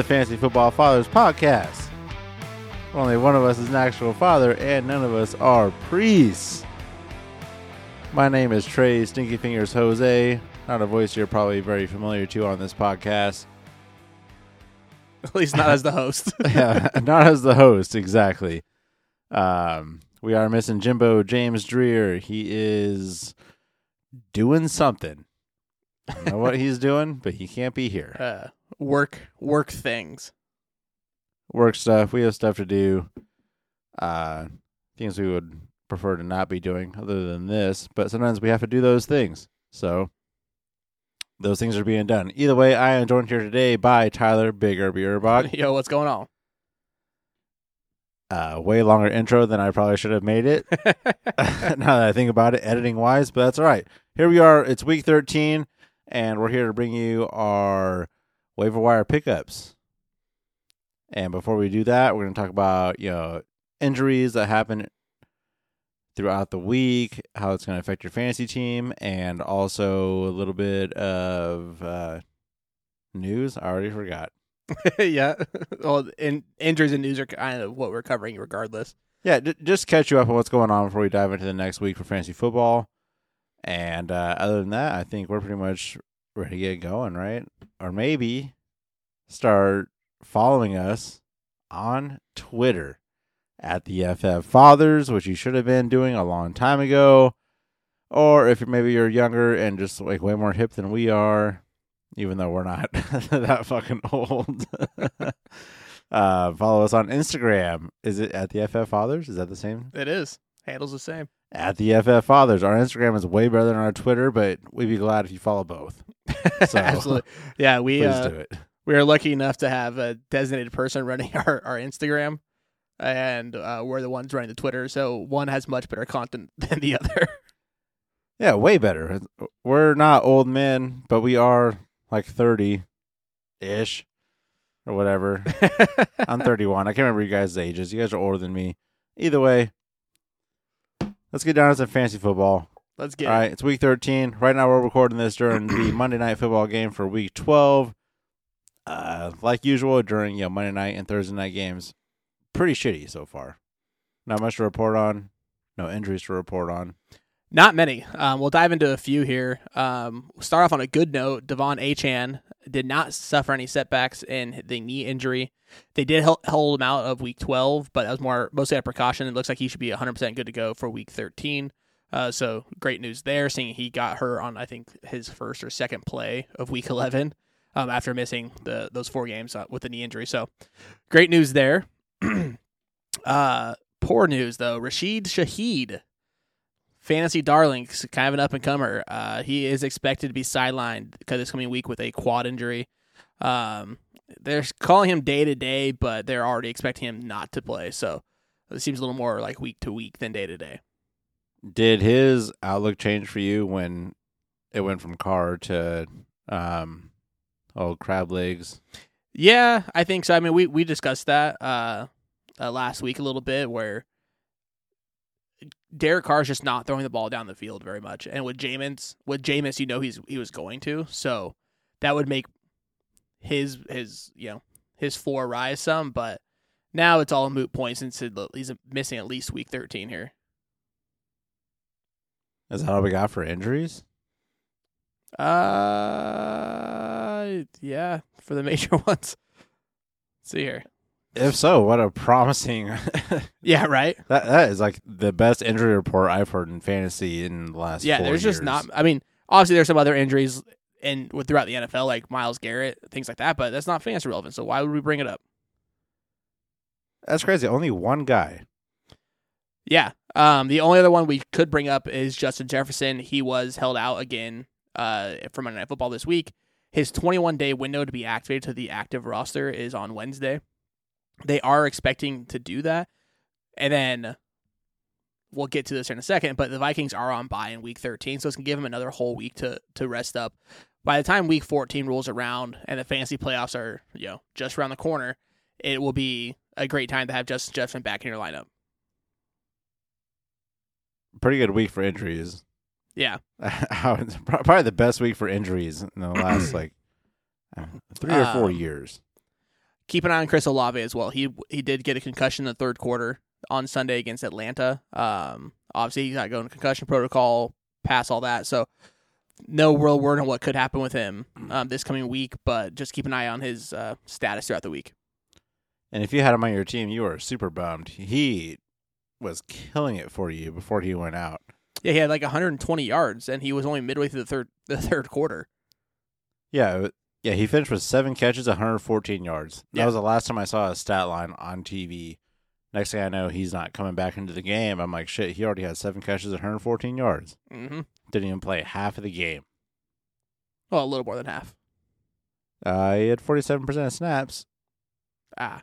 the Fantasy Football Fathers podcast. Only one of us is an actual father, and none of us are priests. My name is Trey Stinky Fingers Jose, not a voice you're probably very familiar to on this podcast. At least not as the host. yeah, not as the host, exactly. Um, we are missing Jimbo James Dreer. He is doing something. I don't know what he's doing, but he can't be here. uh, work work things. Work stuff. We have stuff to do. Uh, things we would prefer to not be doing other than this, but sometimes we have to do those things. So those things are being done. Either way, I am joined here today by Tyler Bigger Beerbach. Yo, what's going on? Uh, way longer intro than I probably should have made it. now that I think about it, editing wise, but that's all right. Here we are. It's week 13, and we're here to bring you our waiver wire pickups. And before we do that, we're going to talk about you know injuries that happen throughout the week, how it's going to affect your fantasy team, and also a little bit of uh, news. I already forgot. yeah. Well, in, injuries and news are kind of what we're covering, regardless. Yeah, d- just catch you up on what's going on before we dive into the next week for fantasy football. And uh, other than that, I think we're pretty much ready to get going, right? Or maybe start following us on Twitter at the FF Fathers, which you should have been doing a long time ago. Or if maybe you're younger and just like way more hip than we are, even though we're not that fucking old. uh, follow us on Instagram. Is it at the FF Fathers? Is that the same? It is. Handles the same. At the FF Fathers. Our Instagram is way better than our Twitter, but we'd be glad if you follow both. So Absolutely. Yeah, we please uh, do it. we are lucky enough to have a designated person running our, our Instagram, and uh, we're the ones running the Twitter. So one has much better content than the other. Yeah, way better. We're not old men, but we are like 30 ish or whatever. I'm 31. I can't remember you guys' ages. You guys are older than me. Either way, let's get down to some fantasy football. Let's get All it. right, it's week 13. Right now, we're recording this during the Monday night football game for week 12. Uh, like usual, during you know Monday night and Thursday night games, pretty shitty so far. Not much to report on. No injuries to report on. Not many. Um, we'll dive into a few here. Um, we'll start off on a good note. De'Von Achane did not suffer any setbacks in the knee injury. They did hold him out of week 12, but that was more mostly a precaution. It looks like he should be 100% good to go for week 13. Uh, so great news there, seeing he got her on I think his first or second play of week 11 um, after missing the those four games uh, with the knee injury. So great news there. uh, poor news though. Rashid Shaheed fantasy darling, kind of an up and comer. Uh, he is expected to be sidelined because this coming week with a quad injury. Um, they're calling him day to day, but they're already expecting him not to play. So it seems a little more like week to week than day to day. Did his outlook change for you when it went from Carr to um, old crab legs? Yeah, I think so. I mean, we we discussed that uh, uh last week a little bit where. Derek Carr's just not throwing the ball down the field very much, and with Jameis, with Jameis, you know he's he was going to, so that would make his his you know his four rise some. But now it's all moot point since he's missing at least week thirteen here. Is that all we got for injuries? Uh, yeah, for the major ones. Let's see here. If so, what a promising Yeah, right. that that is like the best injury report I've heard in fantasy in the last. Yeah, there's just not. I mean, obviously there's some other injuries in throughout the NFL, like Myles Garrett, things like that. But that's not fantasy relevant. So why would we bring it up? That's crazy. Only one guy. Yeah. Um, the only other one we could bring up is Justin Jefferson. He was held out again uh, from Monday Night Football this week. His 21 day window to be activated to the active roster is on Wednesday. They are expecting to do that. And then we'll get to this in a second, but the Vikings are on bye in week 13, so it's going to give them another whole week to, to rest up. By the time week 14 rolls around and the fantasy playoffs are, you know, just around the corner, it will be a great time to have Justin Jefferson back in your lineup. Pretty good week for injuries. Yeah. Probably the best week for injuries in the last like Three or four Um, years. Keep an eye on Chris Olave as well. He he did get a concussion in the third quarter on Sunday against Atlanta. Um, obviously he's not going to concussion protocol, pass all that. So no real word on what could happen with him um, this coming week, but just keep an eye on his uh, status throughout the week. And if you had him on your team, you were super bummed. He was killing it for you before he went out. Yeah, he had like 120 yards, and he was only midway through the third the third quarter. Yeah, yeah. He finished with seven catches, 114 yards. That Yeah. was the last time I saw a stat line on TV. Next thing I know, he's not coming back into the game. I'm like, shit. He already had seven catches, 114 yards. hmm Didn't even play half of the game. Well, a little more than half. Uh, he had 47% of snaps. Ah,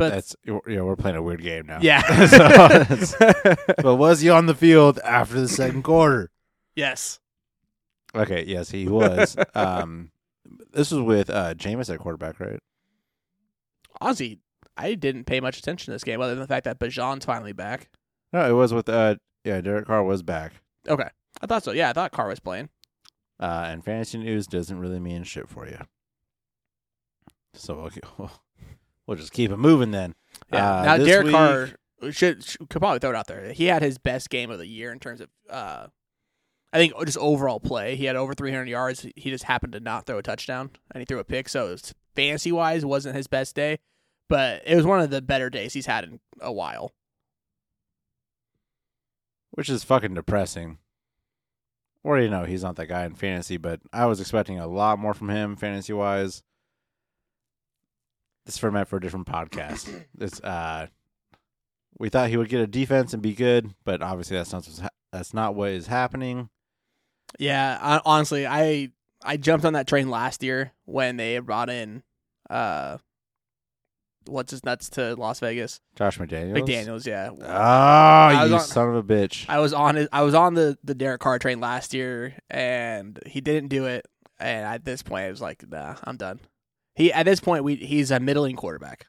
but That's you know we're playing a weird game now. yeah. So but was he on the field after the second quarter? yes. Okay, yes, he was. um, this was with uh, Jameis at quarterback, right? Honestly, I didn't pay much attention to this game other than the fact that Bijan's finally back. No, it was with uh, yeah, Derek Carr was back. Okay. I thought so. Yeah, I thought Carr was playing. Uh, and fantasy news doesn't really mean shit for you. So we'll, we'll just keep it moving then. Yeah. Uh, now Derek week- Carr should, should could probably throw it out there. He had his best game of the year in terms of uh I think just overall play. He had over 300 yards. He just happened to not throw a touchdown and he threw a pick. So fantasy wise wasn't his best day, but it was one of the better days he's had in a while. which is fucking depressing. Or you know, he's not that guy in fantasy, but I was expecting a lot more from him fantasy wise. This for meant for a different podcast. It's uh, we thought he would get a defense and be good, but obviously that's not that's not what is happening. Yeah, I, honestly, I I jumped on that train last year when they brought in uh what's his nuts to Las Vegas. Josh McDaniels. McDaniels, yeah. Ah, I you on- son of a bitch. I was on. I was on the the Derek Carr train last year, and he didn't do it. And at this point, I was like, "Nah, I'm done." He at this point, we he's a middling quarterback.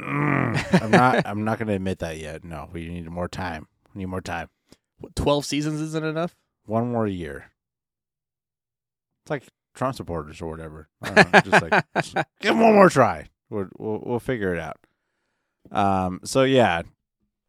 Mm, I'm not. I'm not going to admit that yet. No, we need more time. We need more time. What, Twelve seasons isn't enough. One more year. It's like Trump supporters or whatever. I don't know, just like just give him one more try. We'll, we'll we'll figure it out. Um. So yeah.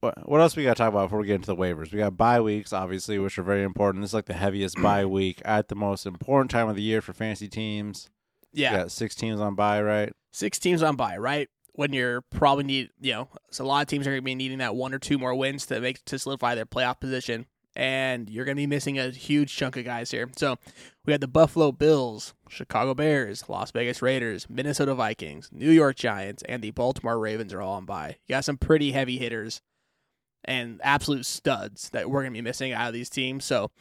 What what else we got to talk about before we get into the waivers? We got bye weeks, obviously, which are very important. This is like the heaviest bye week at the most important time of the year for fantasy teams. Yeah, six teams on bye, right? six teams on by right? When you're probably need you know so a lot of teams are going to be needing that one or two more wins to make to solidify their playoff position. And you're going to be missing a huge chunk of guys here. So we had the buffalo bills chicago bears las vegas raiders minnesota vikings new york giants and the baltimore ravens are all on by you got some pretty heavy hitters and absolute studs that we're going to be missing out of these teams. So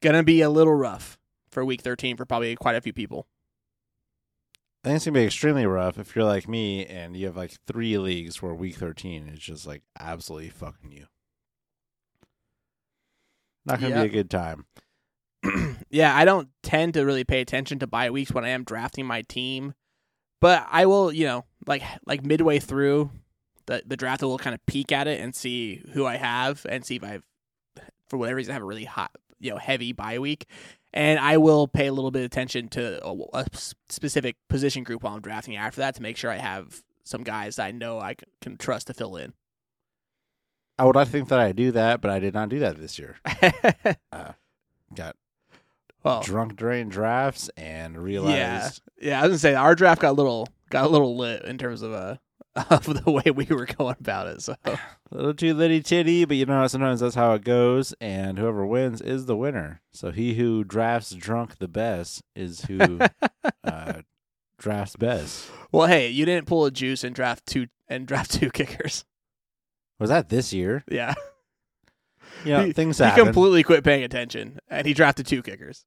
going to be a little rough for week 13 for probably quite a few people I think it's gonna be extremely rough if you're like me and you have like three leagues where week thirteen is just like absolutely fucking you. Not gonna be a good time. yeah, I don't tend to really pay attention to bye weeks when I am drafting my team, but I will, you know, like like midway through the the draft, I will kind of peek at it and see who I have and see if I've, for whatever reason, have a really hot, you know, heavy bye week, and I will pay a little bit of attention to a specific position group while I'm drafting after that to make sure I have some guys I know I can trust to fill in. I would like to think that I do that, but I did not do that this year. Got well, drunk during drafts and realized Yeah, I was gonna say our draft got a little got a little lit in terms of uh of the way we were going about it. So a little too litty titty, but you know sometimes that's how it goes, and whoever wins is the winner. So he who drafts drunk the best is who uh, drafts best. well, hey, you didn't pull a juice and draft two and draft two kickers. Was that this year? Yeah, Yeah, he, things he happen. completely quit paying attention and he drafted two kickers.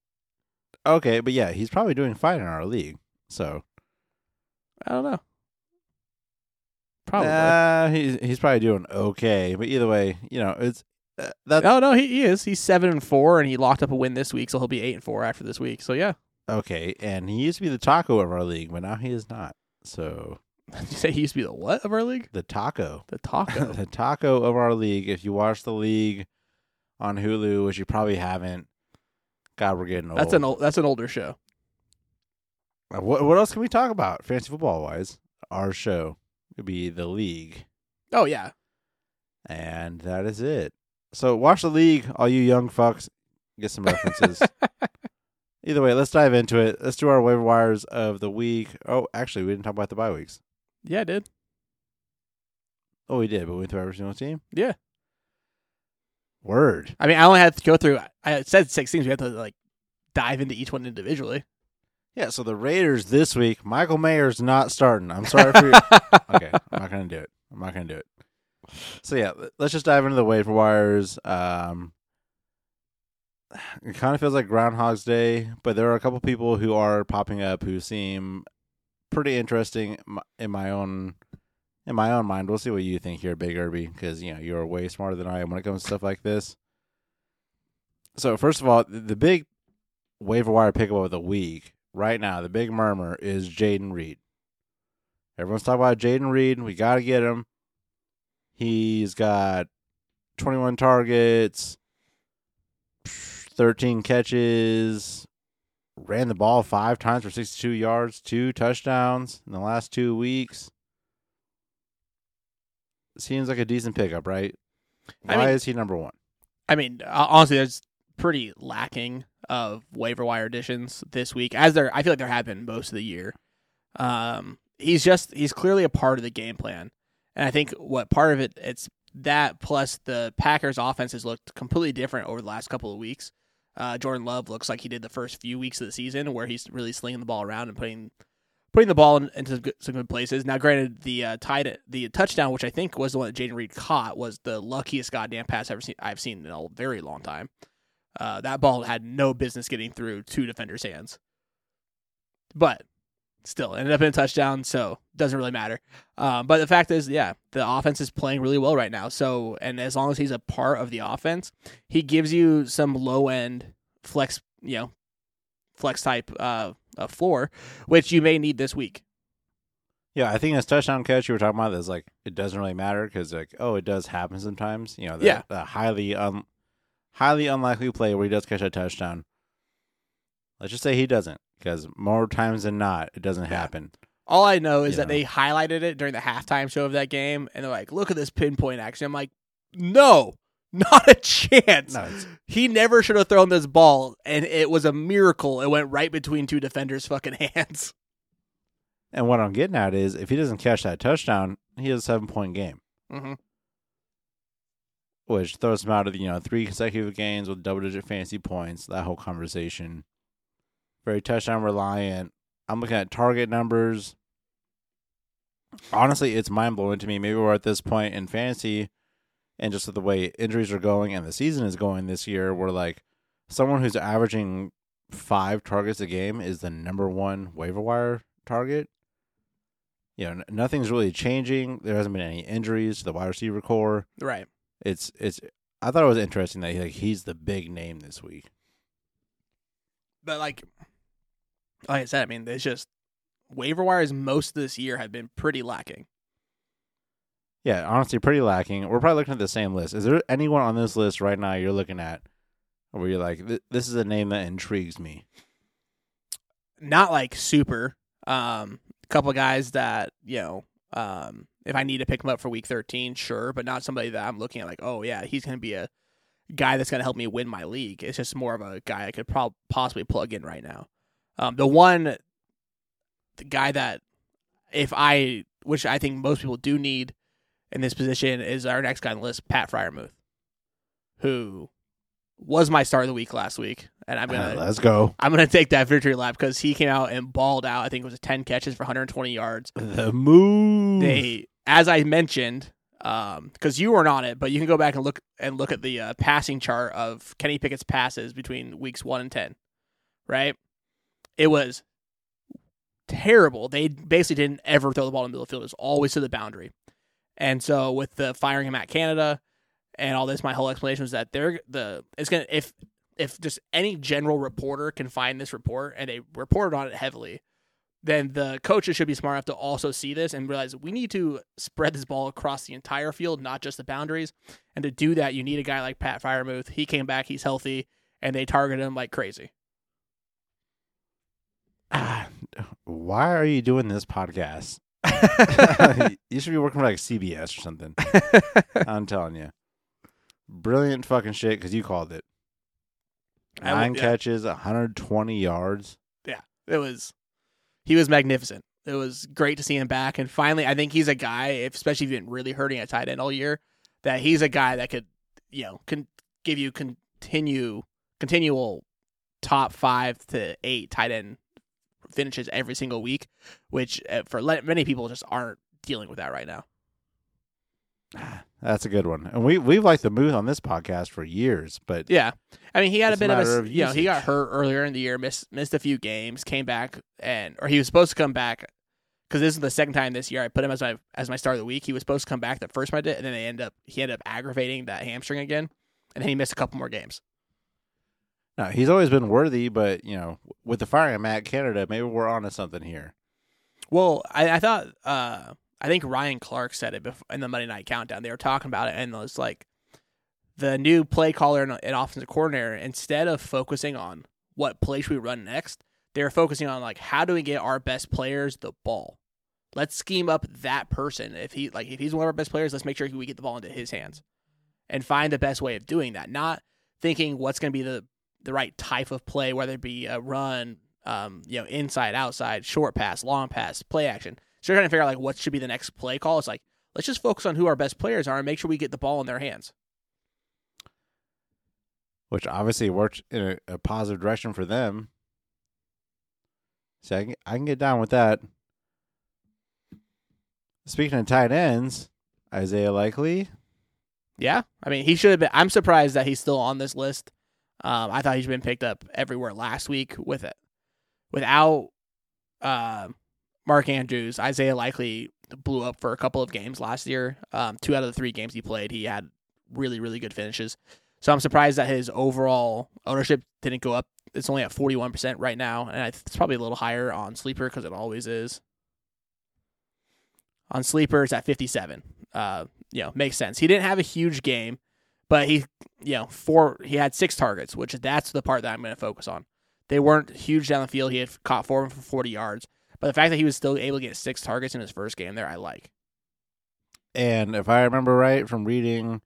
Okay, but yeah, he's probably doing fine in our league. So I don't know. Probably. uh, he's he's probably doing okay. But either way, you know, it's uh, that oh no, he, he is. He's seven and four, and he locked up a win this week, so he'll be eight and four after this week. So yeah, okay. And he used to be the taco of our league, but now he is not. So Did you say he used to be the what of our league? the taco, The taco. the taco of our league. If you watch the league on Hulu, which you probably haven't, God, we're getting old. that's an old, that's an older show. Uh, What what else can we talk about fantasy football wise? Our show could be the league, Oh yeah, and that is it. So watch the league, all you young fucks. Get some references. Either way, let's dive into it. Let's do our waiver wires of the week. Oh, actually, we didn't talk about the bye weeks. yeah, I did. Oh, we did, but we went through every single team. Yeah. Word. I mean, I only had to go through. I said six teams. We have to like dive into each one individually. Yeah. So the Raiders this week. Michael Mayer's not starting. I'm sorry for. you. okay, I'm not gonna do it. I'm not gonna do it. So yeah, let's just dive into the waiver wires. Um, it kind of feels like Groundhog's Day, but there are a couple people who are popping up who seem pretty interesting in my own in my own mind. We'll see what you think here, Big Irby, because you know you're way smarter than I am when it comes to stuff like this. So first of all, the the big waiver wire pickup of the week right now, the big murmur is Jayden Reed. Everyone's talking about Jayden Reed. We got to get him. He's got 21 targets, 13 catches, ran the ball five times for 62 yards, two touchdowns in the last two weeks. Seems like a decent pickup, right? I Why mean- is he number one? I mean, honestly, that's pretty lacking of waiver wire additions this week, as there I feel like there have been most of the year. Um, he's just he's clearly a part of the game plan, and I think what part of it it's that plus the Packers' offense has looked completely different over the last couple of weeks. Uh, Jordan Love looks like he did the first few weeks of the season, where he's really slinging the ball around and putting putting the ball in, into some good, places. Now, granted, the uh, tied the touchdown, which I think was the one that Jayden Reed caught, was the luckiest goddamn pass I've ever seen I've seen in a very long time. Uh, that ball had no business getting through two defenders' hands, but still ended up in a touchdown, so doesn't really matter. Um, but the fact is, yeah, the offense is playing really well right now. So, and as long as he's a part of the offense, he gives you some low end flex, you know, flex type uh, uh floor, which you may need this week. Yeah, I think this touchdown catch you were talking about is like it doesn't really matter because like oh it does happen sometimes. You know, the, Yeah. the highly un, highly unlikely play where he does catch a touchdown. Let's just say he doesn't because more times than not it doesn't Yeah. happen. All I know is Yeah. that they highlighted it during the halftime show of that game, and they're like, "Look at this pinpoint action." I'm like, "No, not a chance." No, He never should have thrown this ball, and it was a miracle. It went right between two defenders' fucking hands. and what I'm getting at is if he doesn't catch that touchdown, he has a seven point game, Mm-hmm. Which throws him out of you know three consecutive games with double digit fantasy points. That whole conversation, very touchdown reliant. I'm looking at target numbers. Honestly, it's mind blowing to me. Maybe we're at this point in fantasy, and just the way injuries are going and the season is going this year, we're like someone who's averaging five targets a game is the number one waiver wire target. You know, nothing's really changing. There hasn't been any injuries to the wide receiver core. Right. It's it's. I thought it was interesting that he, like he's the big name this week. But like, like I said, I mean, it's just waiver wires most of this year have been pretty lacking. Yeah, honestly, pretty lacking. We're probably looking at the same list. Is there anyone on this list right now you're looking at where you're like, this is a name that intrigues me? Not like super. Um, a couple guys that you know, um, if I need to pick him up for week 13, sure, but not somebody that I'm looking at like, oh yeah, he's gonna be a guy that's gonna help me win my league. It's just more of a guy I could prob- possibly plug in right now. Um, the one, the guy that if I, which I think most people do need in this position, is our next guy on the list, Pat Freiermuth, who was my start of the week last week, and I'm gonna Uh, let's go. I'm gonna take that victory lap because he came out and balled out. I think it was 10 catches for 120 yards. The move. They, as I mentioned, um, because you weren't on it, but you can go back and look and look at the uh, passing chart of Kenny Pickett's passes between weeks one and 10. Right, it was terrible. They basically didn't ever throw the ball in the middle of the field. It was always to the boundary. And so with the firing him at Canada and all this, my whole explanation was that they're the it's gonna if if just any general reporter can find this report and they reported on it heavily, then the coaches should be smart enough to also see this and realize we need to spread this ball across the entire field, not just the boundaries. And to do that, you need a guy like Pat Freiermuth. He came back, he's healthy, and they targeted him like crazy. Ah, why are you doing this podcast? you should be working for like CBS or something. I'm telling you. Brilliant fucking shit because you called it. I would- Nine yeah. catches, 120 yards. Yeah, it was he was magnificent. It was great to see him back, and finally, I think he's a guy, especially if you've been really hurting at tight end all year, that he's a guy that could, you know, can give you continue continual top five to eight tight end finishes every single week, which uh, for many people just aren't dealing with that right now. That's a good one. And we we've liked the Moose on this podcast for years, but Yeah, I mean, he had a a bit of a, of you know, he got hurt earlier in the year, missed missed a few games, came back, and or he was supposed to come back because this is the second time this year I put him as my as my star of the week. He was supposed to come back the first time I did, and then they end up he ended up aggravating that hamstring again, and then he missed a couple more games. no, he's always been worthy. But you know, with the firing of Matt Canada, maybe we're onto something here. Well, I, I thought uh, I think Ryan Clark said it before, in the Monday Night Countdown. They were talking about it, and it was like the new play caller and, and offensive coordinator. Instead of focusing on what play should we run next, they were focusing on like how do we get our best players the ball. Let's scheme up that person. If he like if he's one of our best players, let's make sure we get the ball into his hands, and find the best way of doing that. Not thinking what's going to be the the right type of play, whether it be a run, um, you know, inside, outside, short pass, long pass, play action. So you're trying to figure out like what should be the next play call. It's like let's just focus on who our best players are and make sure we get the ball in their hands. which obviously worked in a, a positive direction for them. So I can, I can get down with that. Speaking of tight ends, Isaiah Likely, Yeah, I mean he should have been. I'm surprised that he's still on this list. Um, I thought he's been picked up everywhere last week with it. Without uh, Mark Andrews, Isaiah likely blew up for a couple of games last year. Um, two out of the three games he played, he had really really good finishes. So I'm surprised that his overall ownership didn't go up. It's only at 41% right now, and it's probably a little higher on Sleeper because it always is. On Sleeper, it's at 57. Uh, you know, makes sense. He didn't have a huge game, but he, you know, four. He had six targets, which that's the part that I'm going to focus on. They weren't huge down the field. He had caught four of them for 40 yards, but the fact that he was still able to get six targets in his first game there, I like. and if I remember right from reading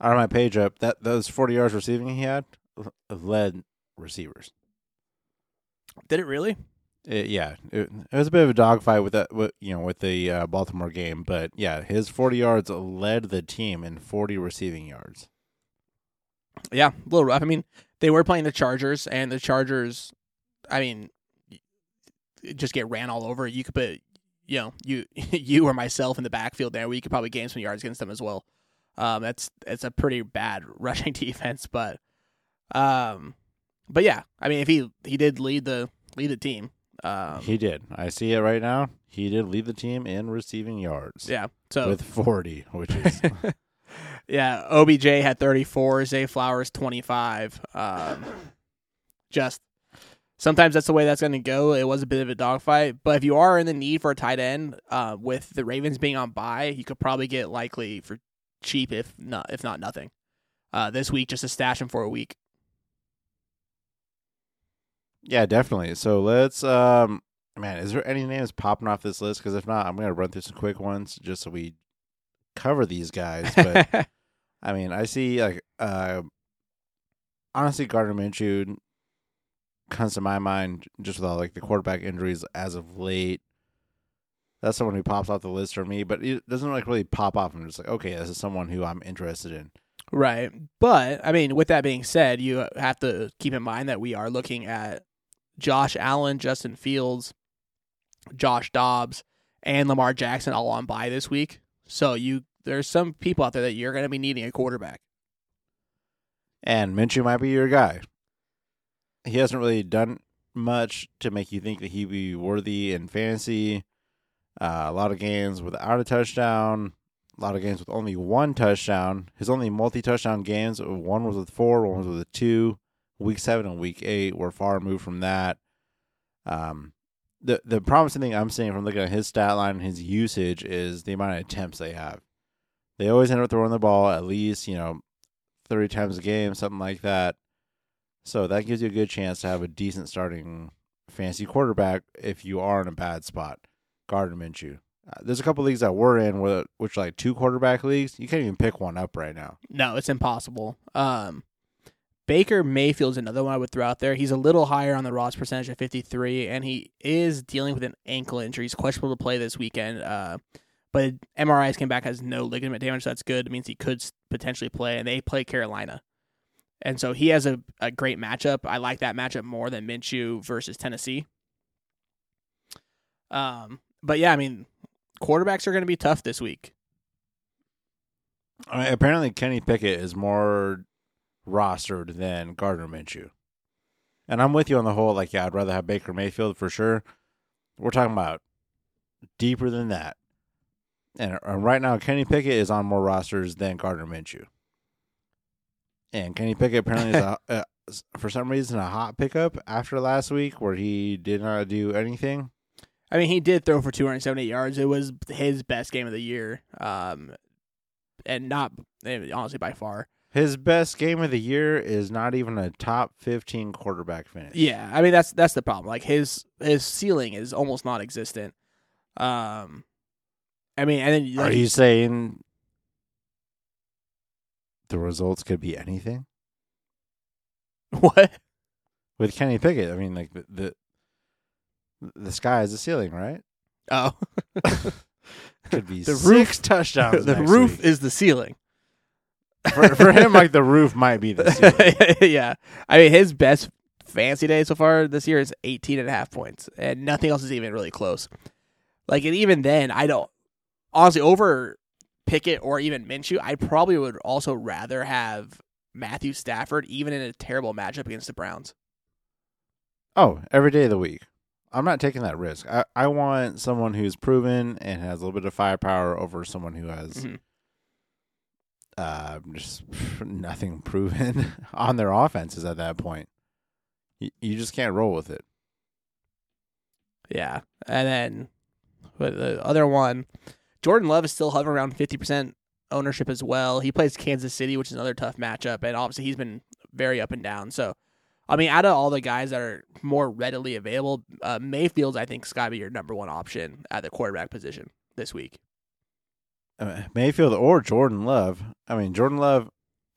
on my page up, that those 40 yards receiving he had led receivers. Did it really? It, yeah, it, it was a bit of a dogfight with that, with, you know, with the uh, Baltimore game, but yeah, his 40 yards led the team in 40 receiving yards. Yeah, a little rough. I mean, they were playing the Chargers, and the Chargers, I mean, just get ran all over. You could put, you know, you you or myself in the backfield there. We could probably gain some yards against them as well. Um, that's it's a pretty bad rushing defense, but, um, but yeah, I mean, if he he did lead the lead the team, um, he did. I see it right now. He did lead the team in receiving yards. yeah. So with 40, which is yeah, OBJ had 34, Zay Flowers 25. Um, just sometimes that's the way that's going to go. It was a bit of a dogfight, but if you are in the need for a tight end, uh, with the Ravens being on bye, you could probably get likely for cheap, if not if not nothing. Uh, this week, just to stash him for a week. yeah, definitely. So let's um man, is there any names popping off this list cuz if not, I'm going to run through some quick ones just so we cover these guys, but I mean, I see like uh honestly Gardner Minshew comes to my mind just with all like the quarterback injuries as of late. That's someone who pops off the list for me, but it doesn't like really pop off. I'm just like, okay, this is someone who I'm interested in. Right. But, I mean, with that being said, you have to keep in mind that we are looking at Josh Allen, Justin Fields, Josh Dobbs, and Lamar Jackson all on bye this week. So you there's some people out there that you're going to be needing a quarterback. And Minshew might be your guy. He hasn't really done much to make you think that he'd be worthy in fantasy. Uh, a lot of games without a touchdown, a lot of games with only one touchdown. His only multi touchdown games, one was with four, one was with a two. Week seven and week eight were far removed from that. Um, the the promising thing I'm seeing from looking at his stat line and his usage is the amount of attempts they have. They always end up throwing the ball at least, you know, 30 times a game, something like that. So that gives you a good chance to have a decent starting fancy quarterback if you are in a bad spot. Gardner Minshew. Uh, there's a couple leagues that we're in, where, which are like two quarterback leagues. You can't even pick one up right now. No, it's impossible. Um, Baker Mayfield's another one I would throw out there. He's a little higher on the roster percentage at 53, and he is dealing with an ankle injury. He's questionable to play this weekend. Uh, but MRIs came back has no ligament damage. So that's good. It means he could potentially play, and they play Carolina. And so he has a, a great matchup. I like that matchup more than Minshew versus Tennessee. Um, but yeah, I mean, quarterbacks are going to be tough this week. I mean, apparently, Kenny Pickett is more rostered than Gardner Minshew. And I'm with you on the whole. Like, yeah, I'd rather have Baker Mayfield for sure. We're talking about deeper than that. And right now, Kenny Pickett is on more rosters than Gardner Minshew. And Kenny Pickett apparently is, a, uh, for some reason, a hot pickup after last week where he did not do anything. I mean, he did throw for 278 yards. It was his best game of the year, um, and not eh, honestly by far. His best game of the year is not even a top 15 quarterback finish. Yeah, I mean that's that's the problem. Like his his ceiling is almost non-existent. Um, I mean, and then Are you saying the results could be anything what? with Kenny Pickett? I mean, like the the, the sky is the ceiling, right? Oh, Could be The six roof- touchdowns. the roof week. is the ceiling. for, for him. Like the roof might be the ceiling. yeah, I mean his best fancy day so far this year is 18 and a half points, and nothing else is even really close. Like, and even then, I don't honestly over Pickett or even Minshew. I probably would also rather have Matthew Stafford, even in a terrible matchup against the Browns. Oh, every day of the week. I'm not taking that risk. I, I want someone who's proven and has a little bit of firepower over someone who has Mhm. uh, just nothing proven on their offenses at that point. You, you just can't roll with it. Yeah, and then but the other one, Jordan Love is still hovering around 50 percent ownership as well. He plays Kansas City, which is another tough matchup, and obviously he's been very up and down. So, I mean, out of all the guys that are more readily available, uh, Mayfield's I think has got to be your number one option at the quarterback position this week. Mayfield or Jordan Love. I mean, Jordan Love,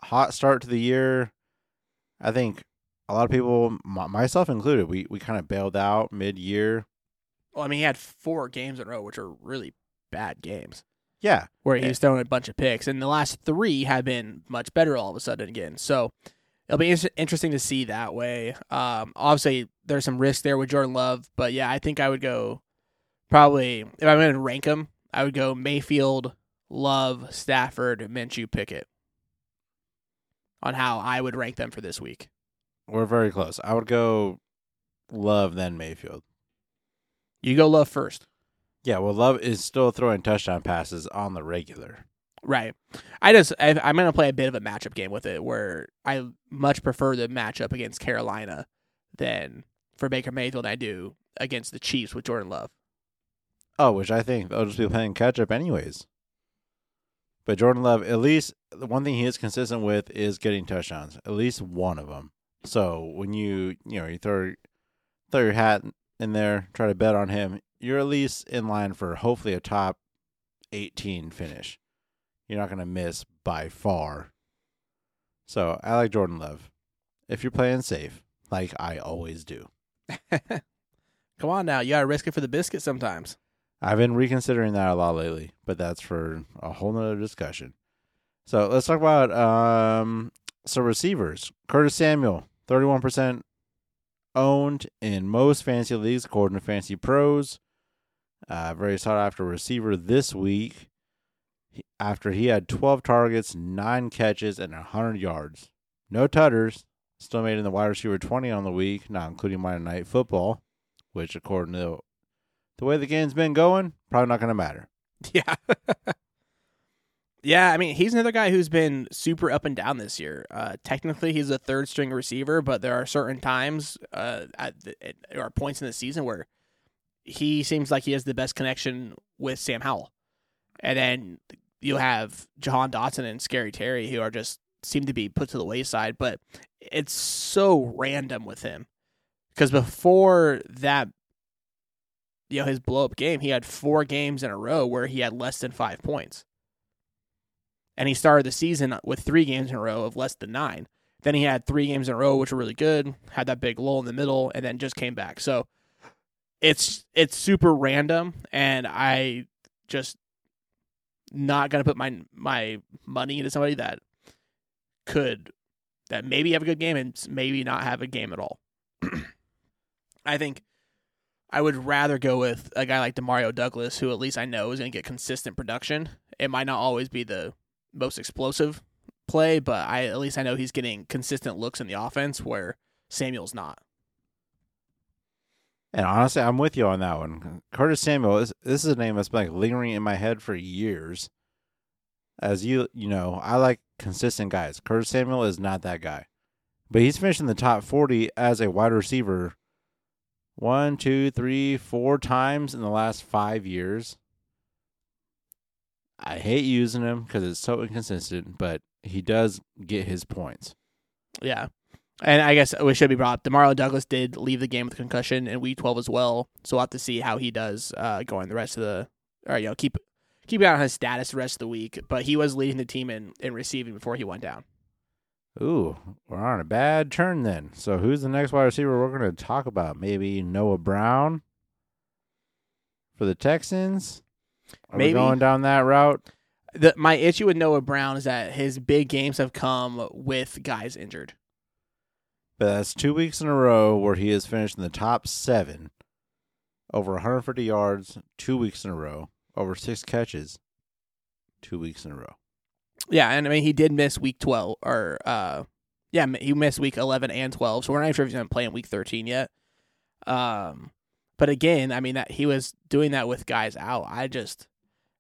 hot start to the year. I think a lot of people, myself included, we, we kind of bailed out mid year. Well, I mean, he had four games in a row, which are really bad games. Yeah. where he Yeah. was throwing a bunch of picks, and the last three have been much better all of a sudden again. So it'll be inter- interesting to see that way. Um, obviously, there's some risk there with Jordan Love, but yeah, I think I would go probably if I'm going to rank them, I would go Mayfield, Love, Stafford, Minshew, Pickett on how I would rank them for this week. We're very close. I would go Love, then Mayfield. You go Love first. Yeah, well, Love is still throwing touchdown passes on the regular. Right. I just I, I'm going to play a bit of a matchup game with it, where I much prefer the matchup against Carolina than for Baker Mayfield I do against the Chiefs with Jordan Love. Oh, which I think they'll just be playing catch up anyways. But Jordan Love, at least the one thing he is consistent with is getting touchdowns, at least one of them. So when you you know you throw throw your hat in there, try to bet on him, you're at least in line for hopefully a top 18 finish. You're not going to miss by far. So I like Jordan Love. If you're playing safe, like I always do. Come on now, you got to risk it for the biscuit sometimes. I've been reconsidering that a lot lately, but that's for a whole nother discussion. So let's talk about um so receivers. Curtis Samuel, thirty one percent owned in most fantasy leagues according to Fantasy Pros. Uh, very sought after receiver this week. After he had twelve targets, nine catches, and hundred yards, no tutters. Still made in the wide receiver twenty on the week, not including Monday Night Football, which according to the way the game's been going, probably not going to matter. Yeah. yeah, I mean, he's another guy who's been super up and down this year. Uh, technically, he's a third string receiver, but there are certain times uh, at the, at, or points in the season where he seems like he has the best connection with Sam Howell. And then you'll have Jahan Dotson and Scary Terry who are just seem to be put to the wayside, but it's so random with him. Because before that, you know, his blow up game, he had four games in a row where he had less than five points. And he started the season with three games in a row of less than nine. Then he had three games in a row, which were really good, had that big lull in the middle, and then just came back. So it's it's super random, and I just not gonna put my my money into somebody that could that maybe have a good game and maybe not have a game at all. I think I would rather go with a guy like Demario Douglas, who at least I know is going to get consistent production. It might not always be the most explosive play, but I at least I know he's getting consistent looks in the offense where Samuel's not. And honestly, I'm with you on that one. Curtis Samuel, this, this is a name that's been like lingering in my head for years. As you you know, I like consistent guys. Curtis Samuel is not that guy. But he's finished in the top 40 as a wide receiver one, two, three, four times in the last five years. I hate using him because it's so inconsistent, but he does get his points. Yeah. And I guess we should be brought up. Demario Douglas did leave the game with concussion in week 12 as well. So we'll have to see how he does uh, going the rest of the, or, you know, keep keep an eye on his status the rest of the week. But he was leading the team in, in receiving before he went down. Ooh, we're on a bad turn then. So who's the next wide receiver we're going to talk about? Maybe Noah Brown for the Texans? Are Maybe. we going down that route? The, my issue with Noah Brown is that his big games have come with guys injured. But that's two weeks in a row where he has finished in the top seven, over 150 yards, two weeks in a row, over six catches, two weeks in a row. Yeah, and I mean he did miss week twelve or uh yeah, he missed week eleven and twelve, so we're not even sure if he's gonna play in week thirteen yet. Um but again, I mean that he was doing that with guys out. I just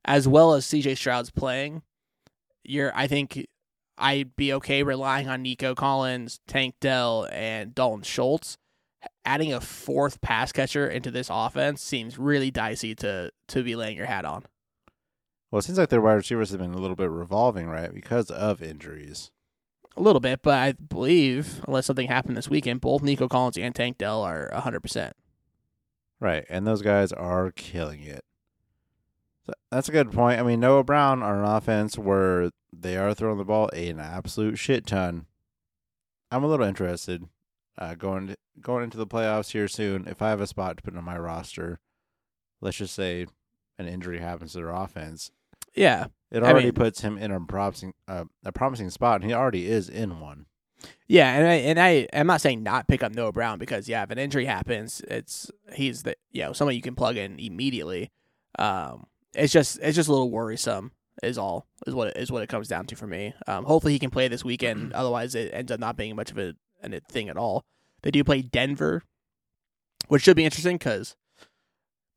as well as CJ Stroud's playing, you're I think I'd be okay relying on Nico Collins, Tank Dell, and Dalton Schultz. Adding a fourth pass catcher into this offense seems really dicey to to be laying your hat on. Well, it seems like their wide receivers have been a little bit revolving, right? Because of injuries. A little bit, but I believe, unless something happened this weekend, both Nico Collins and Tank Dell are 100%. Right. And those guys are killing it. That's a good point. I mean, Noah Brown are an offense where they are throwing the ball an absolute shit ton. I'm a little interested uh, going to, going into the playoffs here soon. If I have a spot to put on my roster, let's just say an injury happens to their offense, Yeah. it I already mean- puts him in a promising uh, a promising spot, and he already is in one. Yeah, and I and I I'm not saying not pick up Noah Brown because yeah, if an injury happens, it's he's the you know, someone you can plug in immediately. Um it's just it's just a little worrisome is all is what it, is what it comes down to for me. Um hopefully he can play this weekend, otherwise it ends up not being much of a, a thing at all. They do play Denver, which should be interesting cuz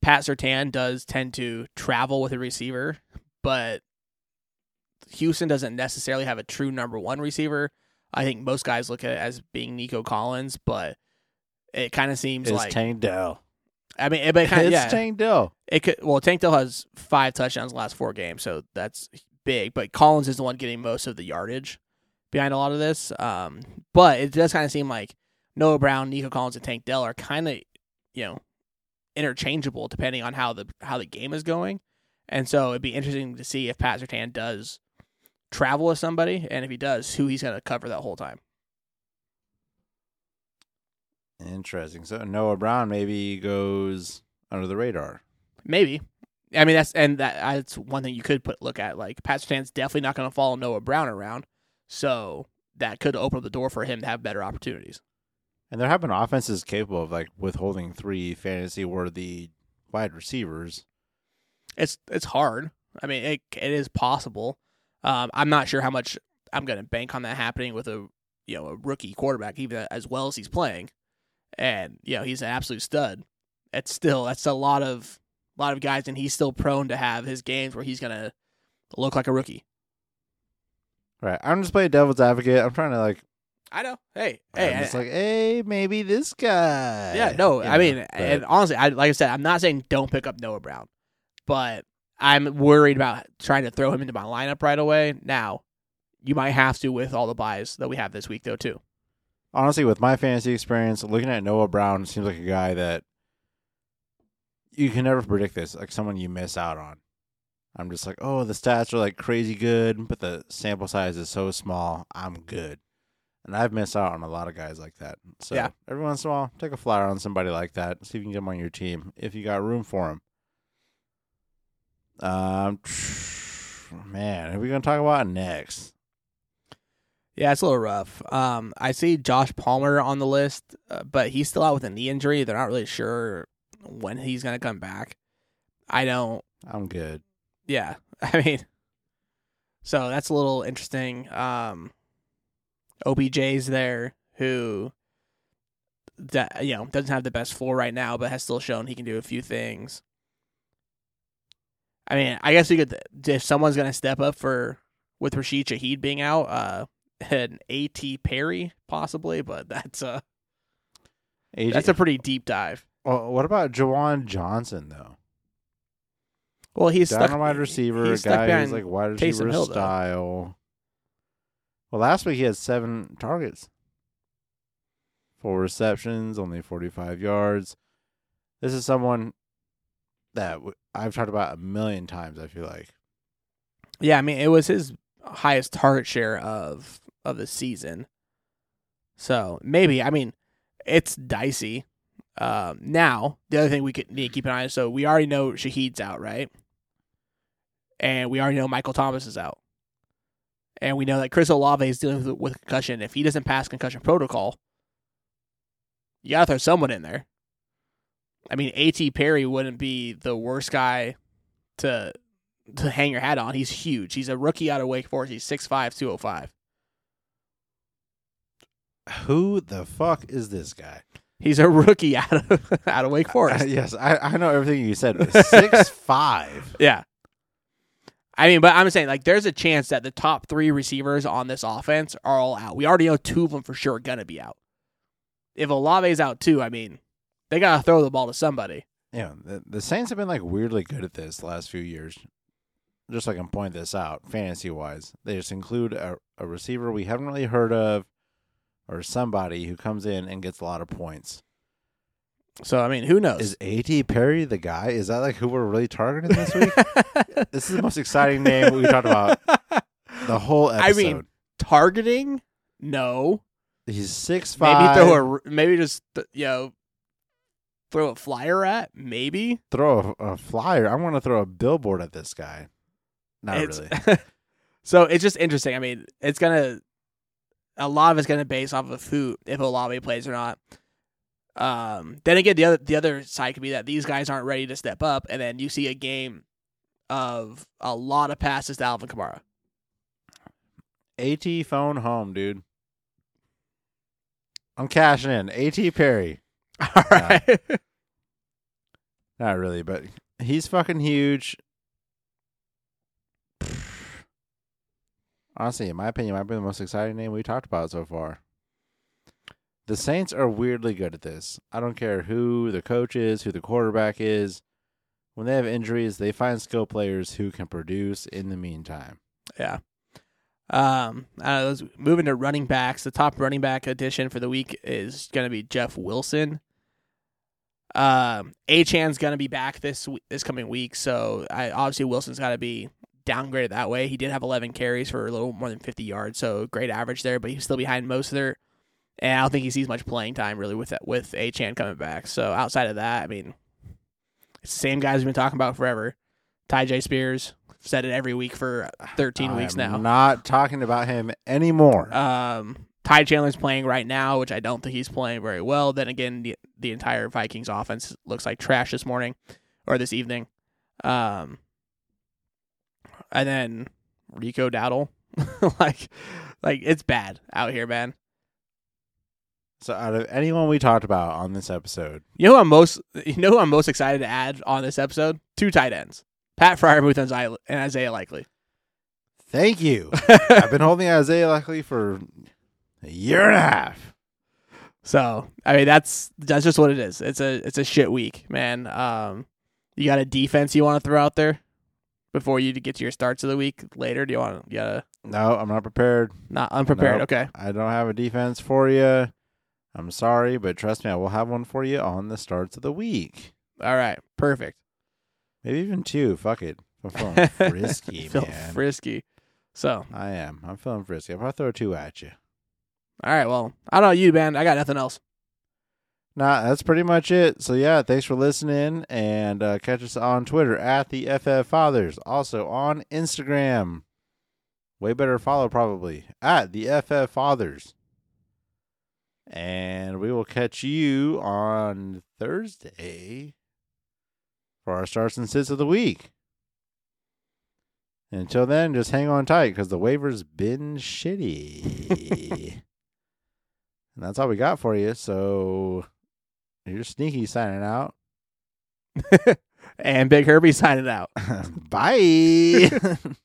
Pat Surtain does tend to travel with a receiver, but Houston doesn't necessarily have a true number one receiver. I think most guys look at it as being Nico Collins, but it kind of seems It's like Tank Dell. I mean, it, but kind of It's yeah, Tank Dell. it could. Well, Tank Dell has five touchdowns in the last four games, so that's big. But Collins is the one getting most of the yardage behind a lot of this. Um, but it does kind of seem like Noah Brown, Nico Collins, and Tank Dell are kind of you know interchangeable depending on how the how the game is going, and so it'd be interesting to see if Pat Surtain does travel with somebody, and if he does, who he's going to cover that whole time. Interesting. So Noah Brown maybe goes under the radar. Maybe. I mean that's and that that's one thing you could put look at. Like Pat Surtain's definitely not going to follow Noah Brown around, so that could open up the door for him to have better opportunities. And there have been offenses capable of like withholding three fantasy worthy wide receivers. It's it's hard. I mean, it it is possible. Um, I'm not sure how much I'm going to bank on that happening with a you know a rookie quarterback, even as well as he's playing, and you know he's an absolute stud. It's still that's a lot of a lot of guys, and he's still prone to have his games where he's going to look like a rookie. Right. I'm just playing devil's advocate. I'm trying to like I know. Hey, hey, I'm just I- like, hey, maybe this guy. Yeah, no, You I mean, but- and honestly, I like I said, I'm not saying don't pick up Noah Brown, but I'm worried about trying to throw him into my lineup right away. Now, you might have to with all the buys that we have this week, though, too. Honestly, with my fantasy experience, looking at Noah Brown seems like a guy that you can never predict this, like someone you miss out on. I'm just like, oh, the stats are like crazy good, but the sample size is so small. I'm good. And I've missed out on a lot of guys like that. So Yeah. every once in a while, take a flyer on somebody like that. See if you can get them on your team if you got room for them. Um, man, who are we gonna talk about next? Yeah, it's a little rough. Um, I see Josh Palmer on the list, uh, but he's still out with a knee injury. They're not really sure when he's going to come back. I don't. I'm good. Yeah, I mean, so that's a little interesting. Um, OBJ's there, who that you know doesn't have the best floor right now, but has still shown he can do a few things. I mean, I guess you could if someone's gonna step up for with Rashid Shaheed being out, uh, an AT Perry possibly, but that's a AJ, that's a pretty deep dive. Well, what about Juwan Johnson though? Well, he's Down stuck wide receiver, he's guy who's like wide receiver Hill, though. style. Well, last week he had seven targets, four receptions, only forty-five yards. This is someone that I've talked about a million times. I feel like Yeah, I mean it was his highest target share of of the season. So maybe I mean it's dicey. Um, now the other thing we could need to keep an eye on. So we already know Shaheed's out, right? And we already know Michael Thomas is out. And we know that Chris Olave is dealing with, with concussion. If he doesn't pass concussion protocol, you gotta throw someone in there. I mean, A.T. Perry wouldn't be the worst guy to to hang your hat on. He's huge. He's a rookie out of Wake Forest. He's 6'5", 205. Who the fuck is this guy? He's a rookie out of out of Wake Forest. yes, I, I know everything you said. Six five. yeah. I mean, but I'm saying like there's a chance that the top three receivers on this offense are all out. We already know two of them for sure are gonna be out. If Olave's out too, I mean, they gotta throw the ball to somebody. Yeah, the, the Saints have been like weirdly good at this the last few years. Just so I can point this out, fantasy wise, they just include a, a receiver we haven't really heard of, or somebody who comes in and gets a lot of points. So I mean, who knows? Is A.T. Perry the guy? Is that like who we're really targeting this week? this is the most exciting name we talked about the whole episode. I mean, targeting? No. he's six five. Maybe throw a maybe just you know throw a flyer at maybe. throw a, a flyer. I want to throw a billboard at this guy. Not It's- really. so it's just interesting. I mean, it's gonna a lot of it's gonna base off of who if Olave plays or not. Um, then again, the other the other side could be that these guys aren't ready to step up, and then you see a game of a lot of passes to Alvin Kamara. AT phone home, dude. I'm cashing in. AT Perry. All right, Not really, but he's fucking huge. Honestly, in my opinion, might be the most exciting name we talked about so far. The Saints are weirdly good at this. I don't care who the coach is, who the quarterback is. When they have injuries, they find skill players who can produce in the meantime. yeah. Um, was moving to running backs. The top running back addition for the week is going to be Jeff Wilson. Um, Achane's going to be back this this coming week, so I obviously Wilson's got to be downgraded that way. He did have 11 carries for a little more than 50 yards, so great average there, but he's still behind most of their. And I don't think he sees much playing time really with that, with Achane coming back. So outside of that, I mean, it's the same guys we've been talking about forever. Tyjae Spears said it every week for 13 weeks I'm now. Not talking about him anymore. Um, Ty Chandler's playing right now, which I don't think he's playing very well. Then again, the the entire Vikings offense looks like trash this morning or this evening. Um, and then Rico Dowdle, like, like it's bad out here, man. so, out of anyone we talked about on this episode, You know who I'm most, you know who I'm most excited to add on this episode? Two tight ends, Pat Freiermuth and Isaiah- and Isaiah Likely. thank you. I've been holding Isaiah Likely for a year and a half. So I mean that's that's just what it is. It's a it's a shit week, man. Um, you got a defense you want to throw out there before you get to your starts of the week later? Do you want you gotta No, I'm not prepared. not unprepared? Nope. Okay, I don't have a defense for you. I'm sorry, but trust me, I will have one for you on the starts of the week. All right, perfect. Maybe even two. Fuck it. I'm feeling frisky, Feel man. frisky. So, I am. I'm feeling frisky. I'll throw two at you. all right. Well, I don't know you, man. I got nothing else. Nah, that's pretty much it. So yeah, thanks for listening, and uh, catch us on Twitter at the FF Fathers. Also on Instagram, way better follow probably at the FF Fathers. And we will catch you on Thursday for our starts and sits of the week. Until then, just hang on tight because the waiver's been shitty. and that's all we got for you. So you're sneaky signing out. and Big Herbie signing out. Bye.